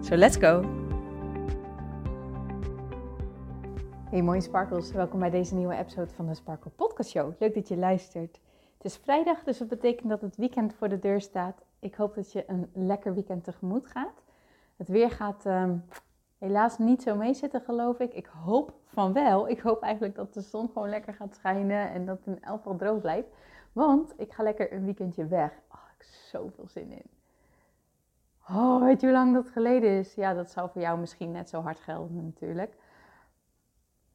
So let's go! Hey mooie sparkles, welkom bij deze nieuwe episode van de Sparkle Podcast Show. Leuk dat je luistert. Het is vrijdag, dus dat betekent dat het weekend voor de deur staat. Ik hoop dat je een lekker weekend tegemoet gaat. Het weer gaat ehm, helaas niet zo meezitten, geloof ik. Ik hoop van wel. Ik hoop eigenlijk dat de zon gewoon lekker gaat schijnen en dat het in elk geval droog blijft. Want ik ga lekker een weekendje weg. Oh, ik heb zoveel zin in. Oh, weet je hoe lang dat geleden is? Ja, dat zou voor jou misschien net zo hard gelden natuurlijk.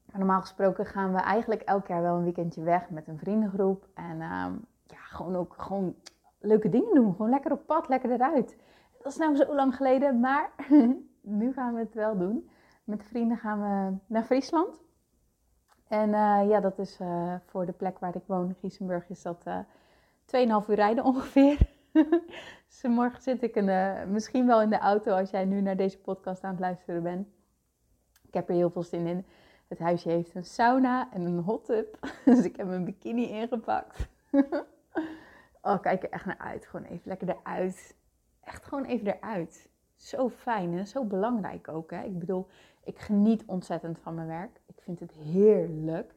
Maar normaal gesproken gaan we eigenlijk elk jaar wel een weekendje weg met een vriendengroep. En ehm, ja, gewoon ook gewoon leuke dingen doen. Gewoon lekker op pad, lekker eruit. Dat is nou zo lang geleden, maar nu gaan we het wel doen. Met de vrienden gaan we naar Friesland. En eh, ja, dat is uh, voor de plek waar ik woon, Giesenburg, is dat uh, eh, 2,5 uur rijden ongeveer. dus morgen zit ik misschien wel in de auto als jij nu naar deze podcast aan het luisteren bent. Ik heb er heel veel zin in. Het huisje heeft een sauna en een hot tub. dus ik heb mijn bikini ingepakt. oh, kijk er echt naar uit. Gewoon even lekker eruit. Echt gewoon even eruit. Zo fijn en zo belangrijk ook. Hè? Ik bedoel, ik geniet ontzettend van mijn werk. Ik vind het heerlijk.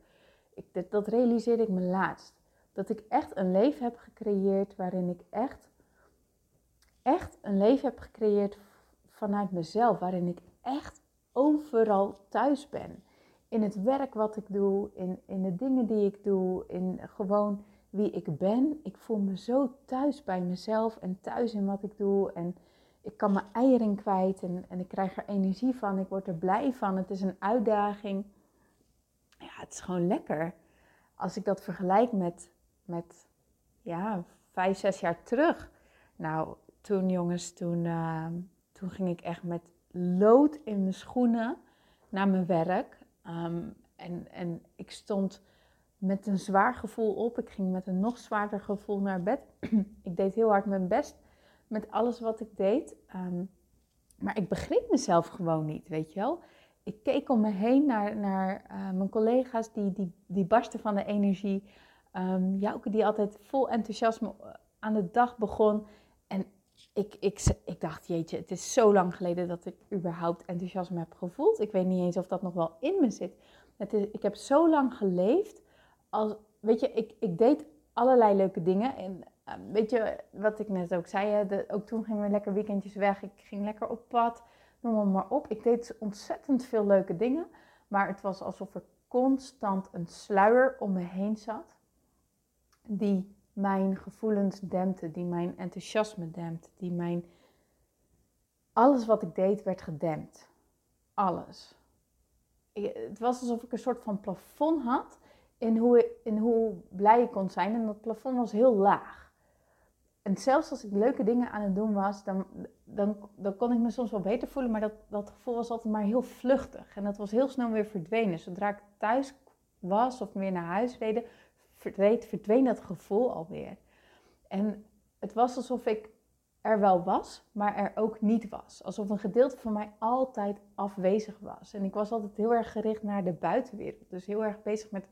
Dat, dat ik me laatst. Dat ik echt een leven heb gecreëerd waarin ik echt, echt een leven heb gecreëerd vanuit mezelf. Waarin ik echt overal thuis ben. In het werk wat ik doe, in, in de dingen die ik doe, in gewoon wie ik ben. Ik voel me zo thuis bij mezelf en thuis in wat ik doe. En ik kan mijn eieren kwijt en, en ik krijg er energie van. Ik word er blij van. Het is een uitdaging. Ja, het is gewoon lekker. Als ik dat vergelijk met, met ja, vijf, zes jaar terug. Nou, toen jongens, toen, uh, toen ging ik echt met lood in mijn schoenen naar mijn werk. Um, en, en ik stond met een zwaar gevoel op. Ik ging met een nog zwaarder gevoel naar bed. ik deed heel hard mijn best met alles wat ik deed. Um, maar ik begreep mezelf gewoon niet, weet je wel. Ik keek om me heen naar, naar uh, mijn collega's die, die, die barsten van de energie. Um, die altijd vol enthousiasme eh, aan de dag begon. En ik, ik, ik dacht, jeetje, het is zo lang geleden dat ik überhaupt enthousiasme heb gevoeld. Ik weet niet eens of dat nog wel in me zit. Het is, ik heb zo lang geleefd. Als, weet je, ik, ik deed allerlei leuke dingen. En Ehm, weet je wat ik net ook zei? De, ook toen gingen we lekker weekendjes weg. Ik ging lekker op pad. Noem maar op. Ik deed ontzettend veel leuke dingen. Maar het was alsof er constant een sluier om me heen zat. Die mijn gevoelens dempte. Die mijn enthousiasme dempte. Die mijn... Alles wat ik deed werd gedempt. Alles. het was alsof ik een soort van plafond had in hoe, in hoe blij ik kon zijn. En dat plafond was heel laag en zelfs als ik leuke dingen aan het doen was, dan, dan, dan kon ik me soms wel beter voelen. Maar dat, dat gevoel was altijd maar heel vluchtig. En dat was heel snel weer verdwenen. Zodra ik thuis was of weer naar huis reed, verdween, verdween dat gevoel alweer. En het was alsof ik er wel was, maar er ook niet was. Alsof een gedeelte van mij altijd afwezig was. En ik was altijd heel erg gericht naar de buitenwereld. Dus heel erg bezig met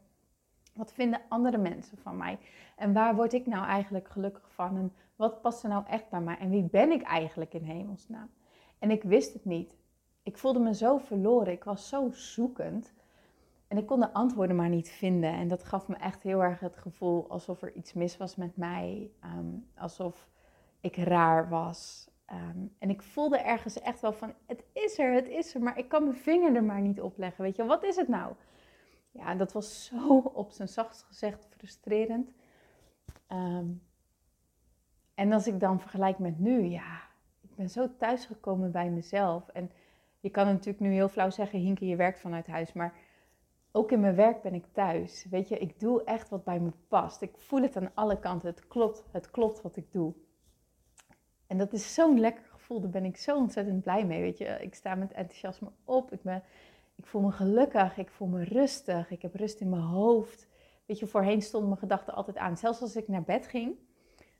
wat vinden andere mensen van mij? En waar word ik nou eigenlijk gelukkig van? En wat past er nou echt bij mij? En wie ben ik eigenlijk in hemelsnaam? En ik wist het niet. Ik voelde me zo verloren. Ik was zo zoekend. En ik kon de antwoorden maar niet vinden. En dat gaf me echt heel erg het gevoel alsof er iets mis was met mij. Ehm, alsof ik raar was. Ehm, en ik voelde ergens echt wel van: het is er, het is er. Maar ik kan mijn vinger er maar niet op leggen. Weet je, wat is het nou? Ja, dat was zo op zijn zachtst gezegd frustrerend. Ehm, en als ik dan vergelijk met nu, ja, ik ben zo thuisgekomen bij mezelf. En je kan natuurlijk nu heel flauw zeggen, Hinke, je werkt vanuit huis. Maar ook in mijn werk ben ik thuis. Weet je, ik doe echt wat bij me past. Ik voel het aan alle kanten. Het klopt, het klopt wat ik doe. En dat is zo'n lekker gevoel voel, daar ben ik zo ontzettend blij mee. Weet je, ik sta met enthousiasme op. Ik, ben, ik voel me gelukkig. Ik voel me rustig. Ik heb rust in mijn hoofd. Weet je, voorheen stonden mijn gedachten altijd aan. Zelfs als ik naar bed ging,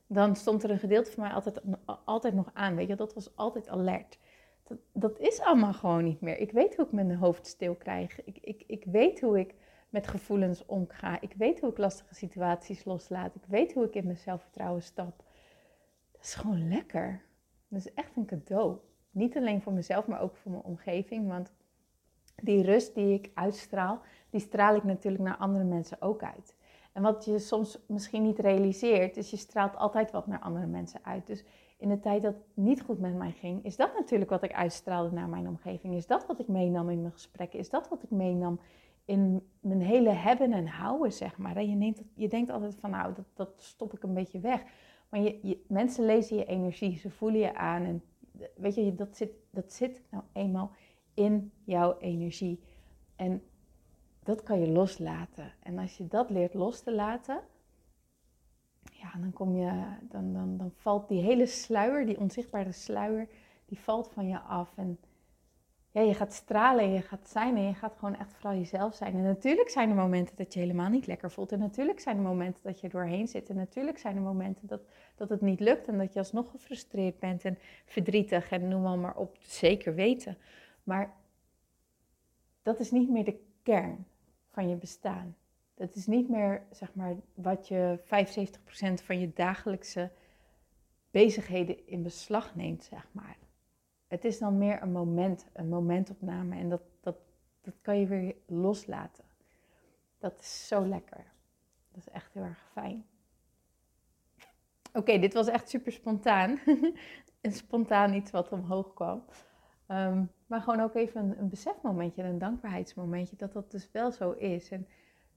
dan stond er een gedeelte van mij altijd, altijd nog aan. Weet je, dat was altijd alert. Dat, dat is allemaal gewoon niet meer. Ik weet hoe ik mijn hoofd stil krijg. Ik, ik, ik weet hoe ik met gevoelens omga. Ik weet hoe ik lastige situaties loslaat. Ik weet hoe ik in mijn zelfvertrouwen stap. Dat is gewoon lekker. Dat is echt een cadeau. Niet alleen voor mezelf, maar ook voor mijn omgeving. Want die rust die ik uitstraal, die straal ik natuurlijk naar andere mensen ook uit. En wat je soms misschien niet realiseert, is je straalt altijd wat naar andere mensen uit. Dus in de tijd dat het niet goed met mij ging, is dat natuurlijk wat ik uitstraalde naar mijn omgeving. Is dat wat ik meenam in mijn gesprekken? Is dat wat ik meenam in mijn hele hebben en houden, zeg maar. Je, neemt, je denkt altijd van, nou, dat, dat stop ik een beetje weg. Maar je, mensen lezen je energie, ze voelen je aan. En weet je, dat zit, dat zit nou eenmaal in jouw energie. En dat kan je loslaten. En als je dat leert los te laten, ja, dan, kom je, dan, dan, dan valt die hele sluier, die onzichtbare sluier, die valt van je af. En ja, je gaat stralen, je gaat zijn en je gaat gewoon echt vooral jezelf zijn. En natuurlijk zijn er momenten dat je helemaal niet lekker voelt. En natuurlijk zijn er momenten dat je doorheen zit. En natuurlijk zijn er momenten dat, dat het niet lukt en dat je alsnog gefrustreerd bent en verdrietig en noem maar, maar op. Zeker weten. Maar dat is niet meer de kern van je bestaan. Dat is niet meer, zeg maar, wat je 75% van je dagelijkse bezigheden in beslag neemt, zeg maar het is dan meer een moment, een momentopname. En dat, dat, dat kan je weer loslaten. Dat is zo lekker. Dat is echt heel erg fijn. Oké, dit was echt super spontaan. een spontaan iets wat omhoog kwam. Ehm, maar gewoon ook even een, een besefmomentje en een dankbaarheidsmomentje dat dat dus wel zo is. En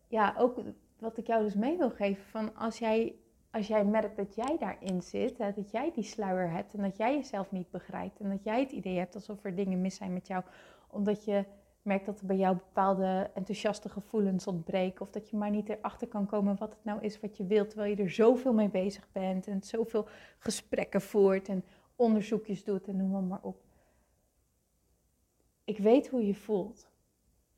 ja, ook wat ik jou dus mee wil geven van als jij als jij merkt dat jij daarin zit, hè, dat jij die sluier hebt en dat jij jezelf niet begrijpt en dat jij het idee hebt alsof er dingen mis zijn met jou, omdat je merkt dat er bij jou bepaalde enthousiaste gevoelens ontbreken of dat je maar niet erachter kan komen wat het nou is wat je wilt, terwijl je er zoveel mee bezig bent en zoveel gesprekken voert en onderzoekjes doet en noem maar, maar op. Ik weet hoe je voelt.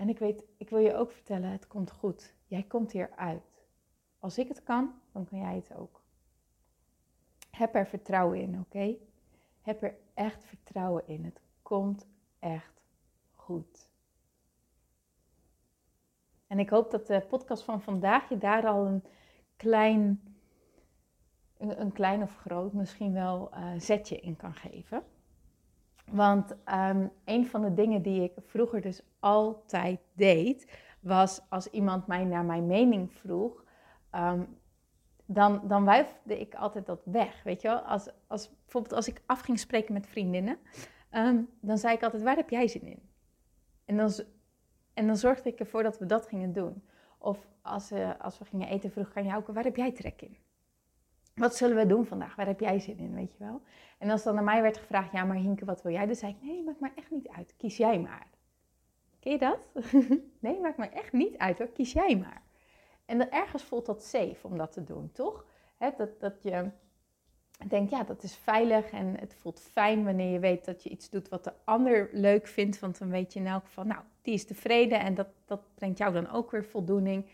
En ik, weet, ik wil je ook vertellen, het komt goed. Jij komt hier uit. Als ik het kan, dan kan jij het ook. Heb er vertrouwen in, oké? Heb er echt vertrouwen in. Het komt echt goed. En ik hoop dat de podcast van vandaag je daar al een klein, een, klein of groot misschien wel uh, zetje in kan geven. Want um, een van de dingen die ik vroeger dus altijd deed, was als iemand mij naar mijn mening vroeg, Ehm, dan, dan wuifde ik altijd dat weg. Weet je wel? Als, als, bijvoorbeeld als ik af ging spreken met vriendinnen, um, dan zei ik altijd, waar heb jij zin in? En dan, en dan zorgde ik ervoor dat we dat gingen doen. Of als, uh, als we gingen eten, vroeg ik aan jou, waar heb jij trek in? Wat zullen we doen vandaag? Waar heb jij zin in, weet je wel? En als dan naar mij werd gevraagd, ja, maar Hinke, wat wil jij? Dan zei ik, nee, maakt maar echt niet uit. Kies jij maar. Ken je dat? nee, maakt maar echt niet uit hoor. Kies jij maar. En ergens voelt dat safe om dat te doen, toch? dat, dat je denkt, ja, dat is veilig en het voelt fijn wanneer je weet dat je iets doet wat de ander leuk vindt. Want dan weet je in elk geval, nou, die is tevreden en dat, dat brengt jou dan ook weer voldoening.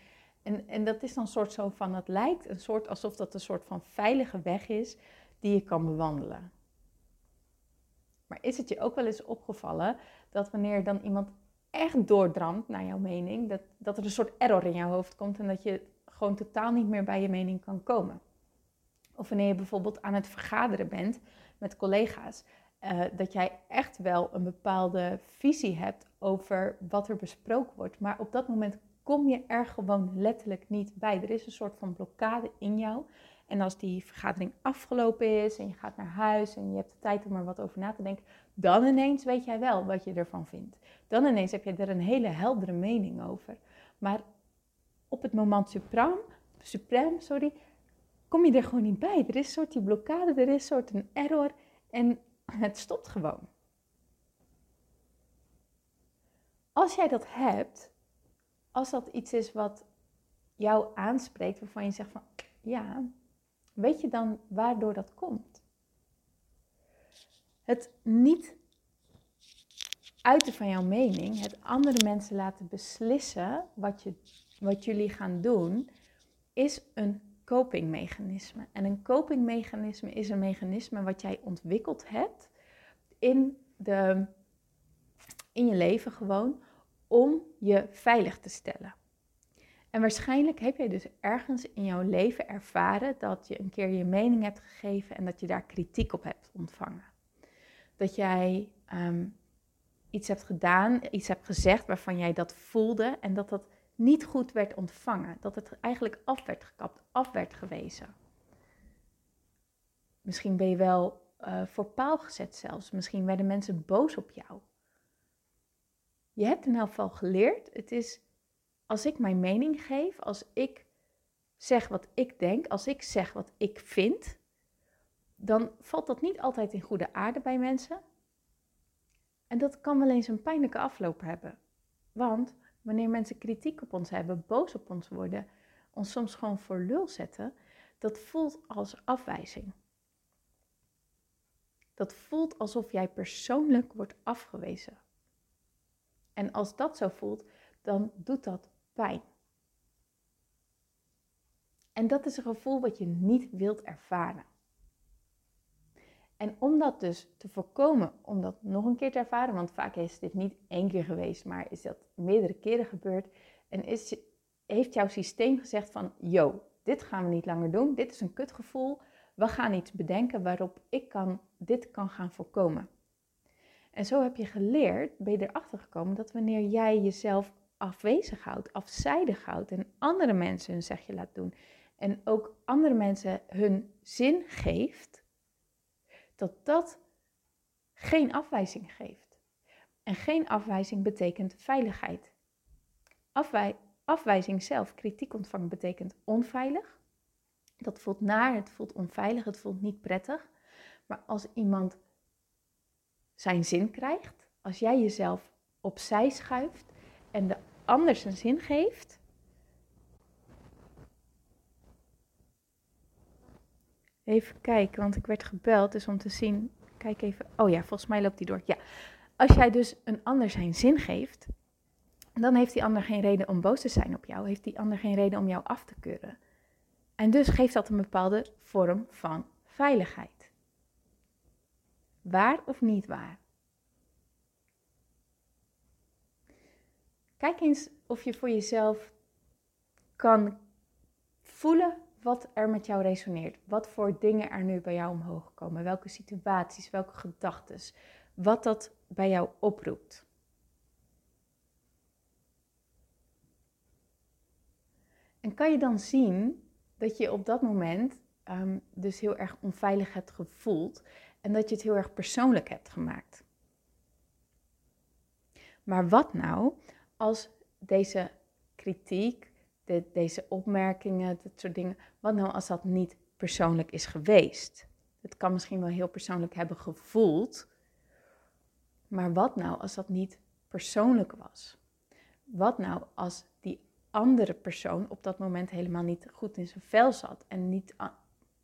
En, en dat is dan soort zo van, het lijkt een soort alsof dat een soort van veilige weg is die je kan bewandelen. Maar is het je ook wel eens opgevallen dat wanneer dan iemand echt doordramt naar jouw mening, dat, dat er een soort error in jouw hoofd komt en dat je gewoon totaal niet meer bij je mening kan komen. Of wanneer je bijvoorbeeld aan het vergaderen bent met collega's, uh, dat jij echt wel een bepaalde visie hebt over wat er besproken wordt, maar op dat moment kom je er gewoon letterlijk niet bij. Er is een soort van blokkade in jou. En als die vergadering afgelopen is en je gaat naar huis en je hebt de tijd om er wat over na te denken, dan ineens weet jij wel wat je ervan vindt. Dan ineens heb je er een hele heldere mening over. Maar op het moment suprem, sorry, kom je er gewoon niet bij. Er is een soort die blokkade, er is een soort een error en het stopt gewoon. Als jij dat hebt, als dat iets is wat jou aanspreekt, waarvan je zegt van ja, weet je dan waardoor dat komt? Het niet uiten van jouw mening, het andere mensen laten beslissen wat, je, wat jullie gaan doen, is een copingmechanisme. En een copingmechanisme is een mechanisme wat jij ontwikkeld hebt in, de, in je leven gewoon om je veilig te stellen. En waarschijnlijk heb jij dus ergens in jouw leven ervaren dat je een keer je mening hebt gegeven en dat je daar kritiek op hebt ontvangen. Dat jij ehm, iets hebt gedaan, iets hebt gezegd waarvan jij dat voelde en dat dat niet goed werd ontvangen. Dat het eigenlijk af werd gekapt, af werd gewezen. Misschien ben je wel uh, voor paal gezet zelfs. Misschien werden mensen boos op jou. Je hebt in elk geval geleerd, het is als ik mijn mening geef, als ik zeg wat ik denk, als ik zeg wat ik vind, dan valt dat niet altijd in goede aarde bij mensen. En dat kan wel eens een pijnlijke afloop hebben. Want wanneer mensen kritiek op ons hebben, boos op ons worden, ons soms gewoon voor lul zetten, dat voelt als afwijzing. Dat voelt alsof jij persoonlijk wordt afgewezen. En als dat zo voelt, dan doet dat pijn. En dat is een gevoel wat je niet wilt ervaren. En om dat dus te voorkomen, om dat nog een keer te ervaren, want vaak is dit niet één keer geweest, maar is dat meerdere keren gebeurd. En is, heeft jouw systeem gezegd van, yo, dit gaan we niet langer doen, dit is een kutgevoel, we gaan iets bedenken waarop ik kan, dit kan gaan voorkomen. En zo heb je geleerd, ben je erachter gekomen dat wanneer jij jezelf afwezig houdt, afzijdig houdt en andere mensen hun zegje laat doen en ook andere mensen hun zin geeft, dat dat geen afwijzing geeft. En geen afwijzing betekent veiligheid. Afwij afwijzing zelf, kritiek ontvangen, betekent onveilig. Dat voelt naar, het voelt onveilig, het voelt niet prettig. Maar als iemand zijn zin krijgt, als jij jezelf opzij schuift en de ander zijn zin geeft, Even kijken, want ik werd gebeld, dus om te zien. Kijk even. Oh ja, volgens mij loopt die door. Ja. Als jij dus een ander zijn zin geeft, dan heeft die ander geen reden om boos te zijn op jou. Heeft die ander geen reden om jou af te keuren. En dus geeft dat een bepaalde vorm van veiligheid. Waar of niet waar? Kijk eens of je voor jezelf kan voelen wat er met jou resoneert. Wat voor dingen er nu bij jou omhoog komen. Welke situaties, welke gedachten. Wat dat bij jou oproept. En kan je dan zien dat je op dat moment um, dus heel erg onveilig hebt gevoeld en dat je het heel erg persoonlijk hebt gemaakt. Maar wat nou als deze kritiek, de, deze opmerkingen, dat soort dingen, wat nou als dat niet persoonlijk is geweest? Het kan misschien wel heel persoonlijk hebben gevoeld, maar wat nou als dat niet persoonlijk was? Wat nou als die andere persoon op dat moment helemaal niet goed in zijn vel zat en niet,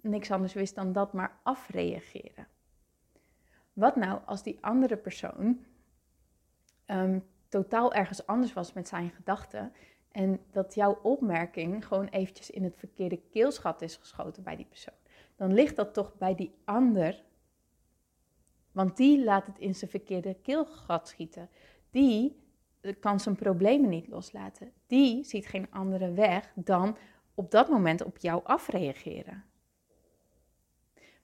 niks anders wist dan dat maar afreageren? Wat nou als die andere persoon ehm, totaal ergens anders was met zijn gedachten en dat jouw opmerking gewoon eventjes in het verkeerde keelschat is geschoten bij die persoon. Dan ligt dat toch bij die ander. Want die laat het in zijn verkeerde keelgat schieten. Die eh, kan zijn problemen niet loslaten. Die ziet geen andere weg dan op dat moment op jou afreageren.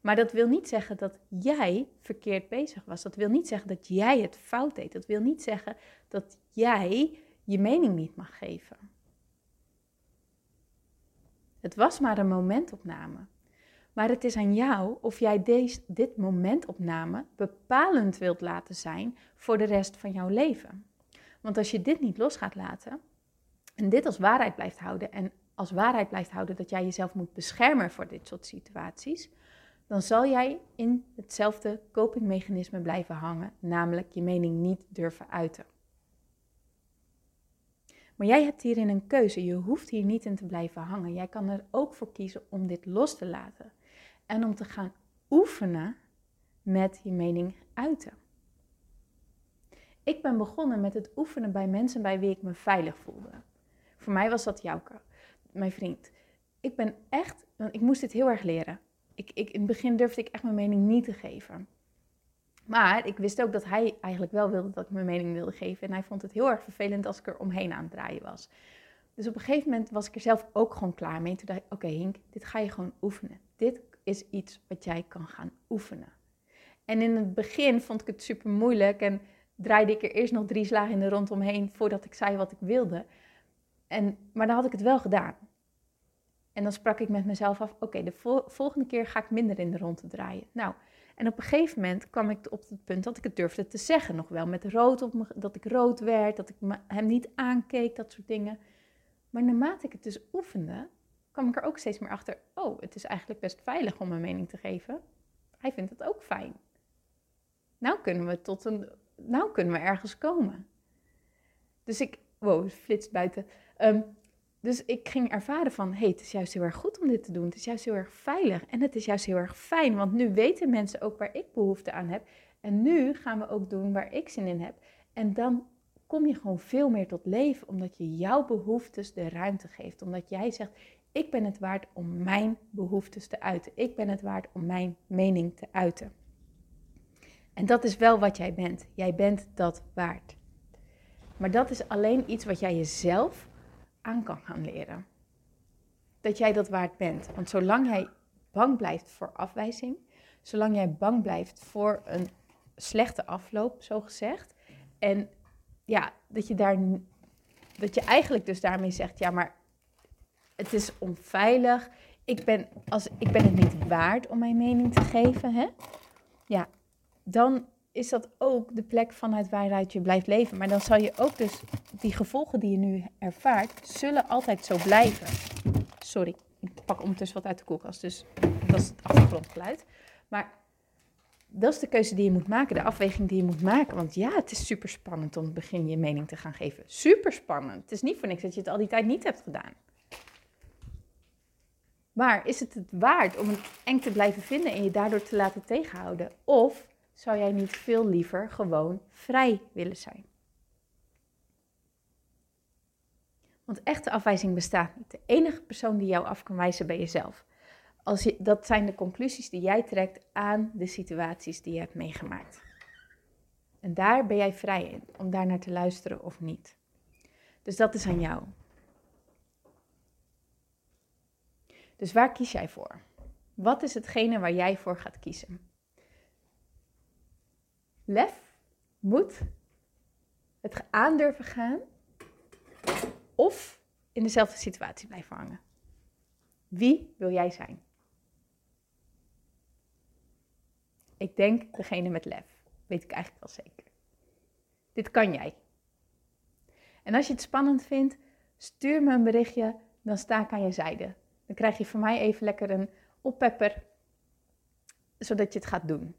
Maar dat wil niet zeggen dat jij verkeerd bezig was. Dat wil niet zeggen dat jij het fout deed. Dat wil niet zeggen dat jij je mening niet mag geven. Het was maar een momentopname. Maar het is aan jou of jij deze, dit momentopname bepalend wilt laten zijn voor de rest van jouw leven. Want als je dit niet los gaat laten en dit als waarheid blijft houden en als waarheid blijft houden dat jij jezelf moet beschermen voor dit soort situaties, dan zal jij in hetzelfde copingmechanisme blijven hangen, namelijk je mening niet durven uiten. Maar jij hebt hierin een keuze. Je hoeft hier niet in te blijven hangen. Jij kan er ook voor kiezen om dit los te laten. En om te gaan oefenen met je mening uiten. Ik ben begonnen met het oefenen bij mensen bij wie ik me veilig voelde. Voor mij was dat Jouke, mijn vriend. Ik ben echt, ik moest dit heel erg leren. Ik, ik, in het begin durfde ik echt mijn mening niet te geven. Maar ik wist ook dat hij eigenlijk wel wilde dat ik mijn mening wilde geven. En hij vond het heel erg vervelend als ik er omheen aan het draaien was. Dus op een gegeven moment was ik er zelf ook gewoon klaar mee. Toen dacht ik, oké Hink, dit ga je gewoon oefenen. Dit is iets wat jij kan gaan oefenen. En in het begin vond ik het super moeilijk en draaide ik er eerst nog drie slagen in de rond omheen voordat ik zei wat ik wilde. En, maar dan had ik het wel gedaan. En dan sprak ik met mezelf af, oké, de volgende keer ga ik minder in de ronde draaien. Nou, en op een gegeven moment kwam ik op het punt dat ik het durfde te zeggen. Nog wel met rood op me, dat ik rood werd, dat ik hem niet aankeek, dat soort dingen. Maar naarmate ik het dus oefende, kwam ik er ook steeds meer achter. Oh, het is eigenlijk best veilig om mijn mening te geven. Hij vindt het ook fijn. Nou kunnen we tot een, nou kunnen we ergens komen. Dus ik, wow, het flitst buiten. Um, dus ik ging ervaren van, hé, hey, het is juist heel erg goed om dit te doen. Het is juist heel erg veilig en het is juist heel erg fijn, want nu weten mensen ook waar ik behoefte aan heb. En nu gaan we ook doen waar ik zin in heb. En dan kom je gewoon veel meer tot leven, omdat je jouw behoeftes de ruimte geeft. Omdat jij zegt, ik ben het waard om mijn behoeftes te uiten. Ik ben het waard om mijn mening te uiten. En dat is wel wat jij bent. Jij bent dat waard. Maar dat is alleen iets wat jij jezelf kan gaan leren. Dat jij dat waard bent. Want zolang jij bang blijft voor afwijzing, zolang jij bang blijft voor een slechte afloop, zo gezegd, en ja, dat je daar, dat je eigenlijk dus daarmee zegt, ja, maar het is onveilig. Ik ben, als, ik ben het niet waard om mijn mening te geven, hè? Ja, dan is dat ook de plek vanuit waaruit je blijft leven. Maar dan zal je ook dus die gevolgen die je nu ervaart, zullen altijd zo blijven. Sorry, ik pak ondertussen wat uit de koelkast, dus dat is het achtergrondgeluid. Maar dat is de keuze die je moet maken, de afweging die je moet maken. Want ja, het is super spannend om het begin je mening te gaan geven. Super spannend. Het is niet voor niks dat je het al die tijd niet hebt gedaan. Maar is het het waard om het eng te blijven vinden en je daardoor te laten tegenhouden? Of zou jij niet veel liever gewoon vrij willen zijn? Want echte afwijzing bestaat niet. De enige persoon die jou af kan wijzen ben jezelf. Als je, dat zijn de conclusies die jij trekt aan de situaties die je hebt meegemaakt. En daar ben jij vrij in, om daar naar te luisteren of niet. Dus dat is aan jou. Dus waar kies jij voor? Wat is hetgene waar jij voor gaat kiezen? Lef, moed, het aandurven gaan of in dezelfde situatie blijven hangen. Wie wil jij zijn? Ik denk degene met lef. Weet ik eigenlijk wel zeker. Dit kan jij. En als je het spannend vindt, stuur me een berichtje, dan sta ik aan je zijde. Dan krijg je van mij even lekker een oppepper, zodat je het gaat doen.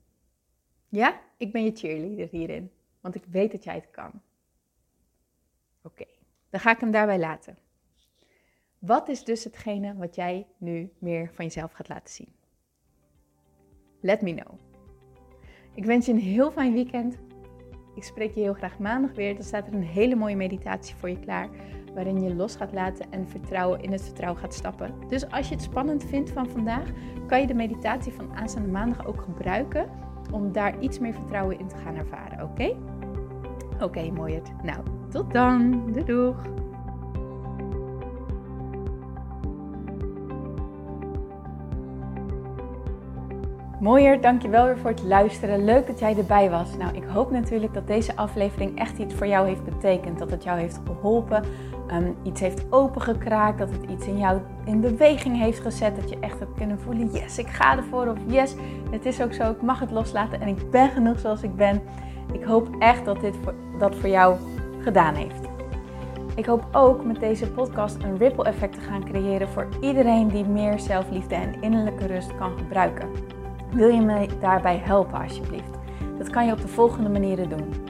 Ja, ik ben je cheerleader hierin, want ik weet dat jij het kan. Oké, dan ga ik hem daarbij laten. Wat is dus hetgene wat jij nu meer van jezelf gaat laten zien? Let me know. Ik wens je een heel fijn weekend. Ik spreek je heel graag maandag weer. Dan staat er een hele mooie meditatie voor je klaar. Waarin je los gaat laten en vertrouwen in het vertrouwen gaat stappen. Dus als je het spannend vindt van vandaag, kan je de meditatie van aanstaande maandag ook gebruiken om daar iets meer vertrouwen in te gaan ervaren, oké? Oké, okay. Nou, tot dan. Doeg. Mooier, dankjewel weer voor het luisteren. Leuk dat jij erbij was. Nou, ik hoop natuurlijk dat deze aflevering echt iets voor jou heeft betekend. Dat het jou heeft geholpen, um, iets heeft opengekraakt, dat het iets in jou in beweging heeft gezet. Dat je echt hebt kunnen voelen, yes, ik ga ervoor. Of yes, het is ook zo, ik mag het loslaten en ik ben genoeg zoals ik ben. Ik hoop echt dat dit dat voor jou gedaan heeft. Ik hoop ook met deze podcast een ripple effect te gaan creëren voor iedereen die meer zelfliefde en innerlijke rust kan gebruiken. Wil je me daarbij helpen alsjeblieft? Dat kan je op de volgende manieren doen.